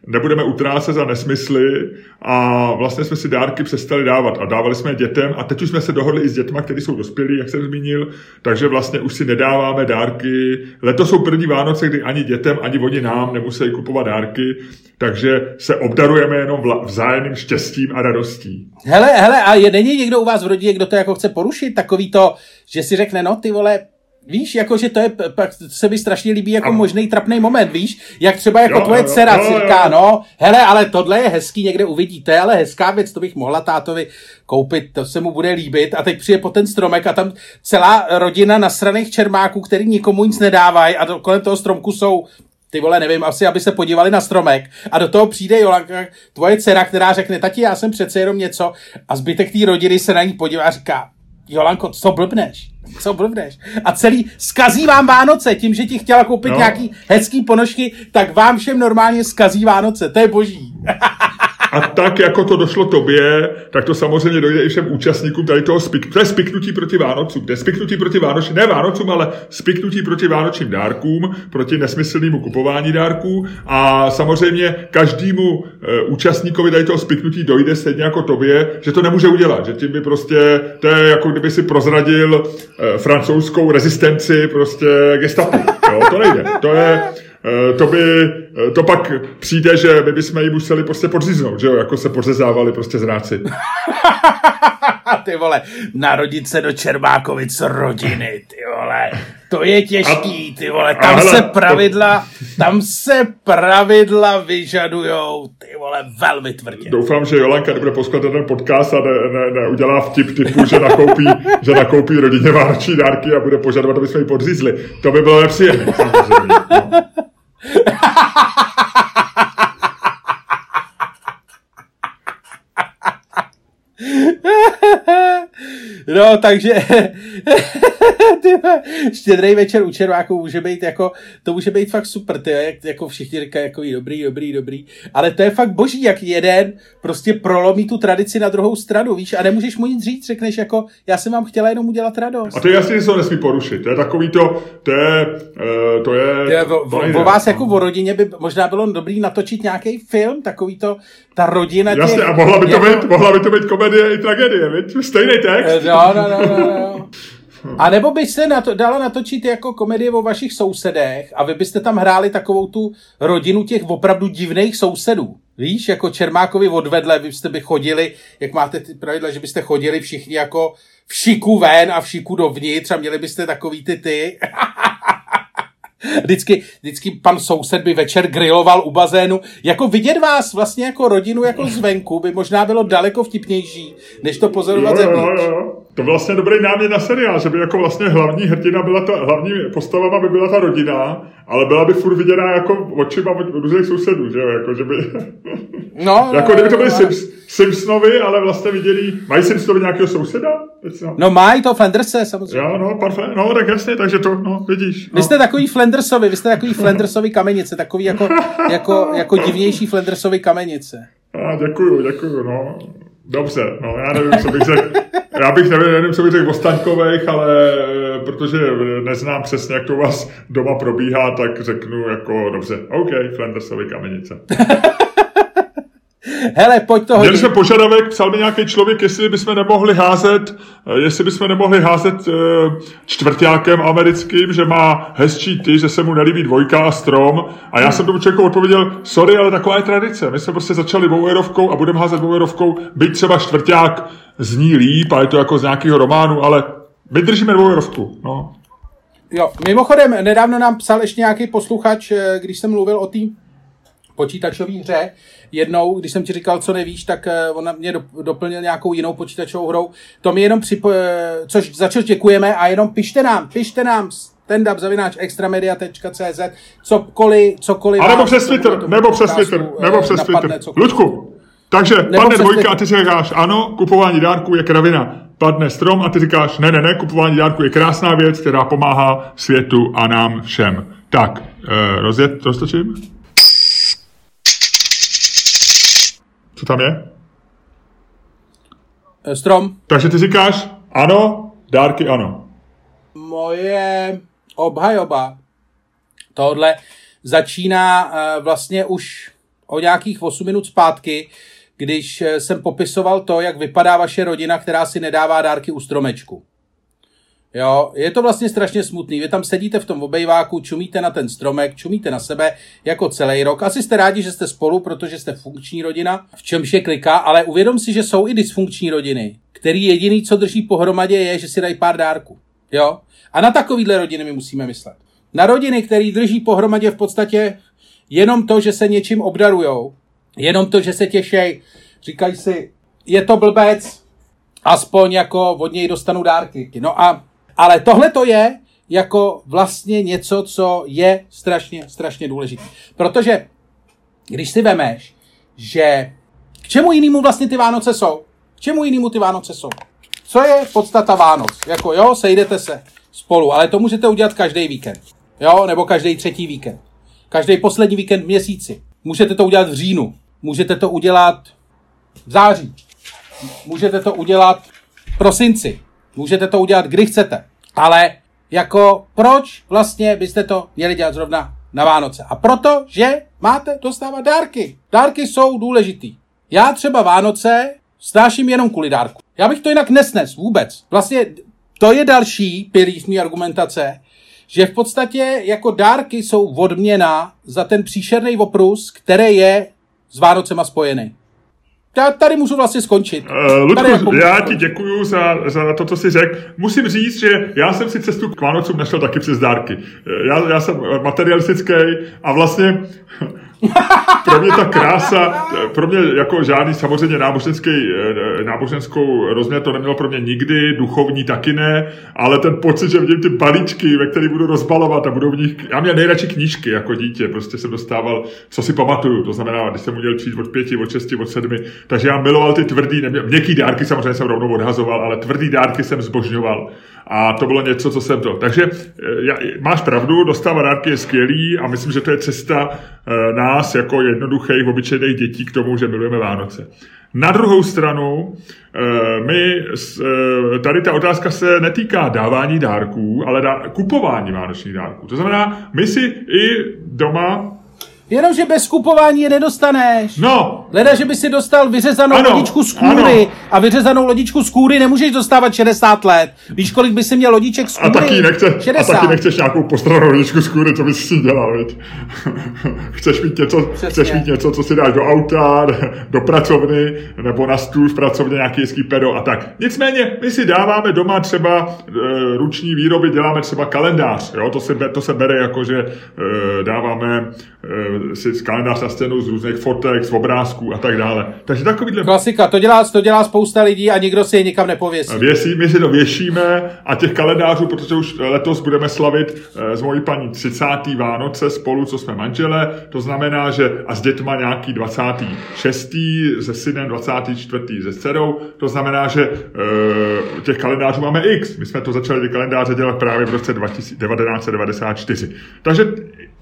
S1: nebudeme utrácet za nesmysly a vlastně jsme si dárky přestali dávat a dávali jsme dětem a teď už jsme se dohodli i s dětma, kteří jsou dospělí, jak jsem zmínil, takže vlastně už si nedáváme dárky. Letos jsou první Vánoce, kdy ani dětem, ani oni nám nemusí kupovat dárky, takže se obdarujeme jenom vzájemným štěstím a radostí.
S2: Hele, hele, a je, není někdo u vás v rodině, kdo to jako chce porušit? Takový to, že si řekne, no ty vole, Víš, jako, že to je, pak se mi strašně líbí jako
S1: A-
S2: možný trapný moment, víš? Jak třeba jako
S1: Jo,
S2: tvoje
S1: jo,
S2: dcera
S1: jo,
S2: si
S1: jo.
S2: říká, no, hele, ale tohle je hezký, někde uvidíte, ale hezká věc, to bych mohla tátovi koupit, to se mu bude líbit. A teď přijde po ten stromek a tam celá rodina nasraných čermáků, který nikomu nic nedávají a to, kolem toho stromku jsou ty vole, nevím, asi, aby se podívali na stromek a do toho přijde Jolanka, tvoje dcera, která řekne, tati, já jsem přece jenom něco a zbytek té rodiny se na ní podívá a říká, Jolanko, co blbneš? Co blbneš? A celý skazí vám Vánoce tím, že ti chtěla koupit no.
S1: No.
S2: nějaký hezký ponožky, tak vám všem normálně skazí Vánoce. To je boží.
S1: A tak, jako to došlo tobě, tak to samozřejmě dojde i všem účastníkům tady toho spik. To je spiknutí proti Vánocům. To je spiknutí proti Vánočním, ne Vánocům, ale spiknutí proti Vánočním dárkům, proti nesmyslnému kupování dárků. A samozřejmě každému e, účastníkovi tady toho spiknutí dojde stejně jako tobě, že to nemůže udělat. Že tím by prostě, to je jako kdyby si prozradil e, francouzskou rezistenci prostě gestapu. Jo, to nejde. To je, to by, eh, to pak přijde, že my bychom ji museli prostě podříznout, že jo, jako se podřezávali prostě zráci.
S2: ty vole, narodit se do Čermákovic rodiny, ty vole. To je těžký, ty vole. Tam se
S1: to-
S2: pravidla, tam se pravidla vyžadujou, ty vole, velmi tvrdě.
S1: Doufám, že Jolanka nebude poslouchat ten podcast a ne, ne, neudělá vtip typu, že nakoupí, že nakoupí rodině vánoční dárky a bude požadovat, aby jsme ji podřízli. To by bylo nepříjemné, samozřejmě. No.
S2: No, takže štědrý večer u červáků může být jako, to může být fakt super, ty, jak, jako všichni říkají jako dobrý, dobrý, dobrý, ale to je fakt boží, jak jeden prostě prolomí tu tradici na druhou stranu, víš, a nemůžeš mu nic říct, řekneš jako, já jsem vám chtěla jenom udělat radost.
S1: A to je jasně, že se to nesmí porušit, to je takový to, to je, uh, to je...
S2: To je o, o, o vás jako o rodině by možná bylo dobrý natočit nějaký film, takový to, ta rodina těch...
S1: Jasně, a mohla by to, jako... být, mohla by to být komedie i tragédie, víš? Stejný text.
S2: No, no, no, no, no. A nebo byste na to, dala natočit jako komedie o vašich sousedech a vy byste tam hráli takovou tu rodinu těch opravdu divných sousedů. Víš, jako Čermákovi odvedle, vy byste by chodili, jak máte ty pravidla, že byste chodili všichni jako v šiku ven a v šiku dovnitř a měli byste takový ty ty. Vždycky, vždycky pan soused by večer griloval u bazénu. Jako vidět vás vlastně jako rodinu jako zvenku by možná bylo daleko vtipnější, než to pozorovat
S1: jo, jo, jo. To vlastně dobrý námět na seriál, že by jako vlastně hlavní hrdina byla ta, hlavní postava by byla ta rodina, ale byla by furt viděná jako očima od různých sousedů, že jo, jako, že by...
S2: No,
S1: jako kdyby to byly Sims, Simpsonovi, ale vlastně viděli, mají Simpsonovi nějakého souseda?
S2: No mají to Flenderse samozřejmě.
S1: Jo, no, parfait, no, tak jasně, takže to, no, vidíš. No.
S2: Vy jste takový Flendersovi, vy jste takový Flendersovi kamenice, takový jako, jako, jako divnější Flendersovi kamenice.
S1: A, děkuju, děkuju, no. Dobře, no já nevím, co bych řekl. Já bych nevím, nevím, co bych řekl o Staňkových, ale eh, protože neznám přesně, jak to u vás doma probíhá, tak řeknu jako, dobře, OK, Flendersovi kamenice.
S2: Hele, pojď to
S1: Měli jsme požadavek, psal mi nějaký člověk, jestli bychom nemohli házet, eh, jestli bychom nemohli házet eh, čtvrtákem americkým, že má hezčí ty, že se mu nelíbí dvojka a strom. A já jsem tomu člověku odpověděl, sorry, ale taková je tradice. My jsme prostě začali dvouerovkou a budeme házet dvouerovkou, byť třeba čtvrták zní líp a je to jako z nějakého románu, ale my držíme dvouerovku. No.
S2: Jo, mimochodem, nedávno nám psal ještě nějaký posluchač, eh, když jsem mluvil o té počítačové hře. Jednou, když jsem ti říkal, co nevíš, tak eh, on mě doplnil nějakou jinou počítačovou hrou. To mi jenom připo... Eh, což za co děkujeme a jenom pište nám, pište nám stand-up zavináč extramedia.cz cokoliv, cokoliv.
S1: A nebo přes Twitter, nebo přes Twitter, nebo přes Twitter. Ludku, takže nebo padne dvojka a ty si říkáš, ano, kupování dárků je kravina. Padne strom a ty říkáš, ne, ne, ne, kupování dárků je krásná věc, která pomáhá světu a nám všem. Tak, eh, rozjet, roztočím? Co tam je?
S2: Eh, strom.
S1: Takže ty říkáš ano, dárky ano.
S2: Moje obhajoba tohle začíná uh, vlastně už o nějakých 8 minut zpátky, když eh, jsem popisoval to, jak vypadá vaše rodina, která si nedává dárky u stromečku. Jo, je to vlastně strašně smutný. Vy tam sedíte v tom obejváku, čumíte na ten stromek, čumíte na sebe jako celý rok. Asi jste rádi, že jste spolu, protože jste funkční rodina, v čemž je kliká, ale uvědom si, že jsou i dysfunkční rodiny, který jediný, co drží pohromadě, je, že si dají pár dárků. Jo? A na takovýhle rodiny my musíme myslet. Na rodiny, který drží pohromadě v podstatě jenom to, že se něčím obdarujou, jenom to, že se těšej, říkají si, je to blbec, aspoň jako od něj dostanu dárky. No a ale tohle to je jako vlastně něco, co je strašně, strašně důležité. Protože když si vemeš, že k čemu jinému vlastně ty Vánoce jsou? K čemu jinému ty Vánoce jsou? Co je podstata Vánoc? Jako jo, sejdete se spolu, ale to můžete udělat každý víkend. Jo, nebo každý třetí víkend. Každý poslední víkend v měsíci. Můžete to udělat v říjnu. Můžete to udělat v září. Můžete to udělat v prosinci. Můžete to udělat, kdy chcete. Ale jako proč vlastně byste to měli dělat zrovna na Vánoce? A proto, že máte dostávat dárky. Dárky jsou důležitý. Já třeba Vánoce snáším jenom kvůli dárku. Já bych to jinak nesnes vůbec. Vlastně to je další pilíř mý argumentace, že v podstatě jako dárky jsou odměna za ten příšerný oprus, který je s Vánocema spojený. Já tady můžu vlastně skončit.
S1: Uh, Ludku, jako já ti děkuju za, za to, co jsi řekl. Musím říct, že já jsem si cestu k Vánocům našel taky přes dárky. Eh, já, já jsem materialistický a vlastně pro mě ta krása, pro mě jako žádný samozřejmě náboženský, eh, náboženskou rozměr to nemělo pro mě nikdy, duchovní taky ne, ale ten pocit, že vidím ty balíčky, ve kterých budu rozbalovat a budou v nich, já měl nejradši knížky jako dítě, prostě jsem dostával, co si pamatuju, to znamená, když jsem udělal číst od pěti, od šesti, od sedmi, takže já miloval ty tvrdý, neměl, měkký dárky samozřejmě jsem rovnou odhazoval, ale tvrdý dárky jsem zbožňoval. A to bylo něco, co jsem to. Takže já, máš pravdu, dostávat dárky je skvělý a myslím, že to je cesta nás jako jednoduchých, obyčejných dětí k tomu, že milujeme Vánoce. Na druhou stranu, my, tady ta otázka se netýká dávání dárků, ale dá, kupování vánočních dárků. To znamená, my si i doma
S2: Jenomže bez kupování je nedostaneš.
S1: No.
S2: Leda, že by si dostal vyřezanou ano, lodičku z kůry ano. a vyřezanou lodičku z kůry nemůžeš dostávat 60 let. Víš, kolik by si měl lodiček z kůry?
S1: A taky, nechce, 60. a taky nechceš nějakou postranou lodičku z kůry, co bys si dělal, viď? chceš, mít něco, chceš mít něco, co si dáš do auta, do pracovny, nebo na stůl v pracovně nějaký hezký pedo a tak. Nicméně, my si dáváme doma třeba e, ruční výroby, děláme třeba kalendář, jo? To, se, to se bere jako, že e, dáváme e, si kalendář na stěnu z různých fotek, z obrázků a tak dále. Takže takovýhle...
S2: Klasika, to dělá, to dělá spousta lidí a nikdo si je nikam nepověsí.
S1: Věsí, my si to věšíme a těch kalendářů, protože už letos budeme slavit eh, s mojí paní 30. Vánoce spolu, co jsme manžele, to znamená, že a s dětma nějaký 26. se synem 24. se dcerou, to znamená, že e, těch kalendářů máme x. My jsme to začali ty kalendáře dělat právě v roce 1994. Takže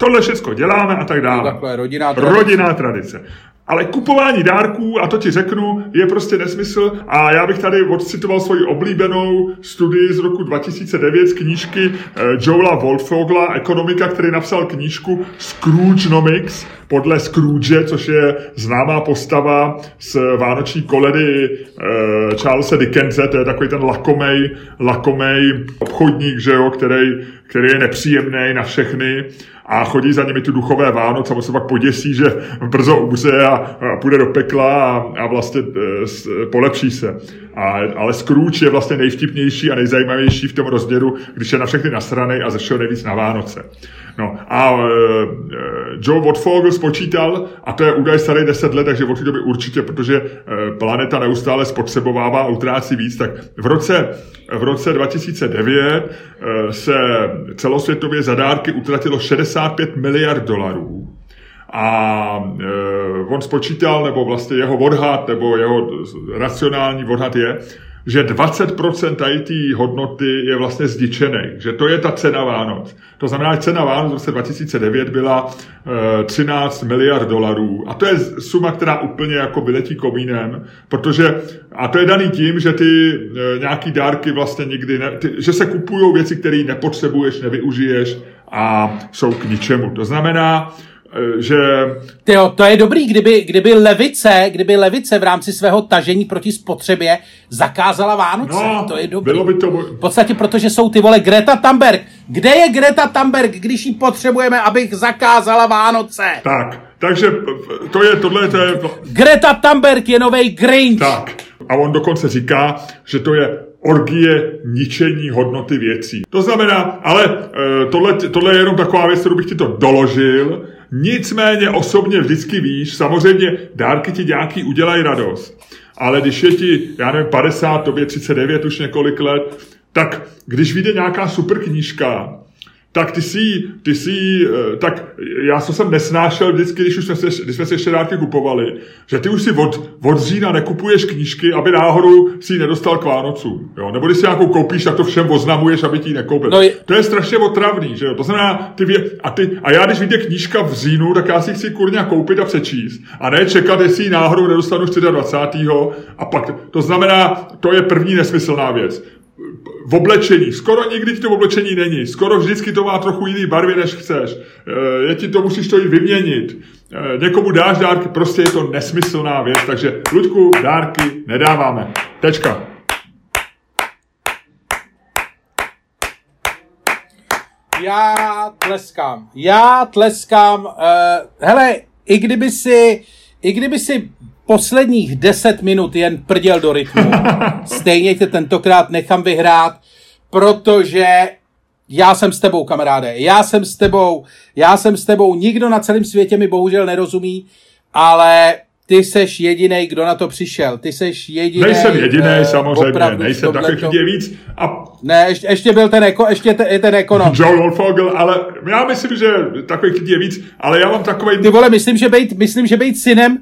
S1: tohle všechno děláme a tak dále.
S2: Takhle, rodinná tradice.
S1: Rodinná tradice. Ale kupování dárků, a to ti řeknu, je prostě nesmysl. A já bych tady odcitoval svoji oblíbenou studii z roku 2009 z knížky eh, Joela Wolfogla, ekonomika, který napsal knížku Scroogenomics, podle Scrooge, což je známá postava z Vánoční koledy e, Charlesa Dickense, to je takový ten lakomej, lakomej obchodník, že jo, který, který je nepříjemný na všechny a chodí za nimi tu duchové Vánoce a se pak poděsí, že brzo umře a, a půjde do pekla a, a vlastně e, polepší se. A, ale Scrooge je vlastně nejvtipnější a nejzajímavější v tom rozměru, když je na všechny nasranej a ze nejvíc na Vánoce. No a e, Joe Watfogel spočítal, a to je údaj starý 10 let, takže od té doby určitě, protože e, planeta neustále spotřebovává a utrácí víc, tak v roce, v roce 2009 e, se celosvětově za dárky utratilo 65 miliard dolarů. A e, on spočítal, nebo vlastně jeho odhad, nebo jeho racionální odhad je, že 20% tady té hodnoty je vlastně zdičený, že to je ta cena Vánoc. To znamená, že cena Vánoc v roce 2009 byla e, 13 miliard dolarů a to je suma, která úplně jako vyletí komínem, protože, a to je daný tím, že ty e, nějaký dárky vlastně nikdy, ne, ty, že se kupují věci, které nepotřebuješ, nevyužiješ a jsou k ničemu. To znamená, že...
S2: Tyjo, to je dobrý, kdyby, kdyby levice, kdyby levice v rámci svého tažení proti spotřebě zakázala Vánoce. No, to je dobrý.
S1: Bylo by to...
S2: V podstatě, protože jsou ty vole Greta Thunberg. Kde je Greta Thunberg, když ji potřebujeme, abych zakázala Vánoce?
S1: Tak, takže to je, tohle to je...
S2: Greta Thunberg je nový Grinch.
S1: Tak. A on dokonce říká, že to je orgie ničení hodnoty věcí. To znamená, ale e, tohle, tohle je jenom taková věc, kterou bych ti to doložil, Nicméně osobně vždycky víš, samozřejmě dárky ti nějaký udělají radost. Ale když je ti, já nevím, 50, tobě 39 už několik let, tak když vyjde nějaká super knížka, tak ty si, ty si, eh, tak já co jsem nesnášel vždycky, když, už jsme se, když jsme se ještě dárky kupovali, že ty už si od, od října nekupuješ knížky, aby náhodou si ji nedostal k Vánocu. Jo? Nebo když si nějakou koupíš, tak to všem oznamuješ, aby ti ji nekoupil. No je... To je strašně otravný, že jo? To znamená, ty vě... a, ty, a já když vyjde knížka v říjnu, tak já si chci kurňa koupit a přečíst. A ne čekat, jestli ji náhodou nedostanu 24. A pak, to znamená, to je první nesmyslná věc v oblečení. Skoro nikdy ti to oblečení není. Skoro vždycky to má trochu jiný barvy, než chceš. Eh, je ti to musíš to i vyměnit. Eh, někomu dáš dárky, prostě je to nesmyslná věc, takže Luďku, dárky nedáváme. Tečka.
S2: Já tleskám. Já tleskám. Uh, hele, i kdyby si, i kdyby si posledních 10 minut jen prděl do rytmu. Stejně tě tentokrát nechám vyhrát, protože já jsem s tebou, kamaráde. Já jsem s tebou. Já jsem s tebou. Nikdo na celém světě mi bohužel nerozumí, ale ty seš jediný, kdo na to přišel. Ty seš jediný.
S1: Nejsem jediný, uh, samozřejmě. Nejsem takových lidí víc. A...
S2: Ne, ještě, ještě byl ten, eko, ještě ten, ten ekonom.
S1: Joe Wolfogel, ale já myslím, že takových lidí je víc, ale já mám takový...
S2: Ty vole, myslím, že být, myslím, že být synem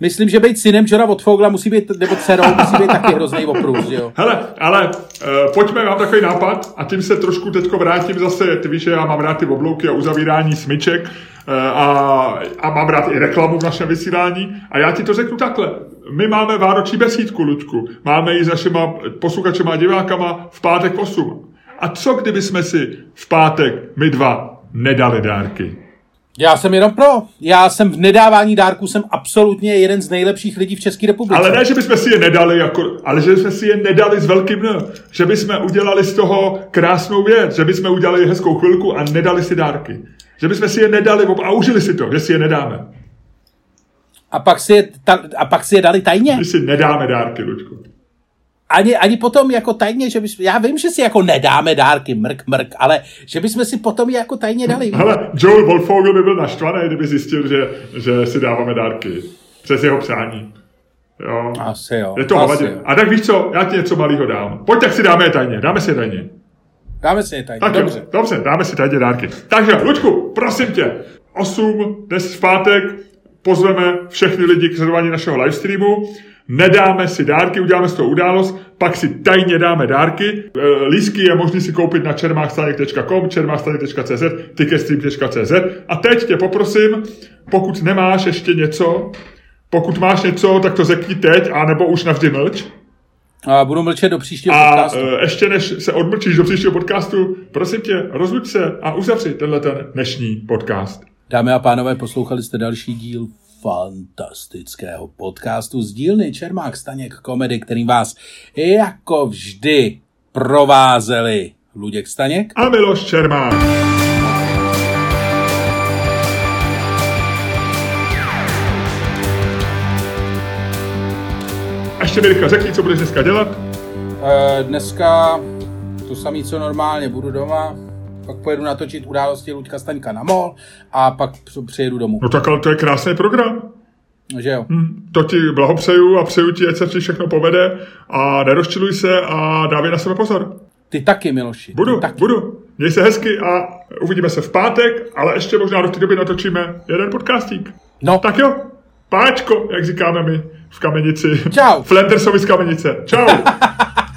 S2: Myslím, že být synem Johna od Fogla musí být, nebo dcerou, musí být taky hrozný oprus, jo.
S1: Hele, ale uh, pojďme, mám takový nápad a tím se trošku teďko vrátím zase, ty víš, že já mám rád ty oblouky a uzavírání smyček uh, a, a mám rád i reklamu v našem vysílání a já ti to řeknu takhle. My máme vánoční besídku, Luďku. Máme ji s našima posluchačema a divákama v pátek 8. A co kdyby jsme si v pátek my dva nedali dárky?
S2: Já jsem jenom pro. Já jsem v nedávání dárků jsem absolutně jeden z nejlepších lidí v České republice.
S1: Ale ne, že bychom si je nedali, jako, ale že bychom si je nedali s velkým N. Že bychom udělali z toho krásnou věc, že bychom udělali hezkou chvilku a nedali si dárky. Že bychom si je nedali a užili si to, že si je nedáme.
S2: A pak si je, ta, a pak si je dali tajně?
S1: My si nedáme dárky, Luďku
S2: ani, ani potom jako tajně, že bys, já vím, že si jako nedáme dárky, mrk, mrk, ale že bychom si potom je jako tajně dali.
S1: Ale Joel Wolfogel by byl naštvaný, kdyby zjistil, že, že si dáváme dárky. Přes jeho přání. Jo.
S2: Asi jo.
S1: Je to
S2: asi
S1: jo. A tak víš co, já ti něco malého dám. Pojď, tak si dáme je tajně. Dáme si je tajně.
S2: Dáme si je tajně,
S1: tak
S2: dobře. Jo,
S1: dobře, dáme si tajně dárky. Takže, Luďku, prosím tě, 8, dnes v pátek, pozveme všechny lidi k sledování našeho livestreamu nedáme si dárky, uděláme z toho událost, pak si tajně dáme dárky. E, lísky je možné si koupit na čermáchstanek.com, čermáchstanek.cz, ticketstream.cz a teď tě poprosím, pokud nemáš ještě něco, pokud máš něco, tak to řekni teď, anebo už navždy mlč.
S2: A budu mlčet do příštího
S1: a
S2: podcastu.
S1: A e, ještě než se odmlčíš do příštího podcastu, prosím tě, rozluč se a uzavři tenhle ten dnešní podcast.
S2: Dámy a pánové, poslouchali jste další díl fantastického podcastu z dílny Čermák Staněk Komedy, kterým vás jako vždy provázeli Luděk Staněk
S1: a Miloš Čermák. A ještě mi řekni, co budeš dneska dělat?
S2: E, dneska to samé, co normálně, budu doma, pak pojedu natočit události Luďka Staňka na mol a pak přijedu domů.
S1: No tak ale to je krásný program.
S2: Že jo.
S1: Hm, to ti blahopřeju a přeju ti, ať se ti všechno povede a nerozčiluj se a dávej na sebe pozor.
S2: Ty taky, Miloši.
S1: Budu,
S2: taky.
S1: budu. Měj se hezky a uvidíme se v pátek, ale ještě možná do té doby natočíme jeden podcastík.
S2: No.
S1: Tak jo, páčko, jak říkáme my v Kamenici.
S2: Čau.
S1: Flendersovi z Kamenice. Čau.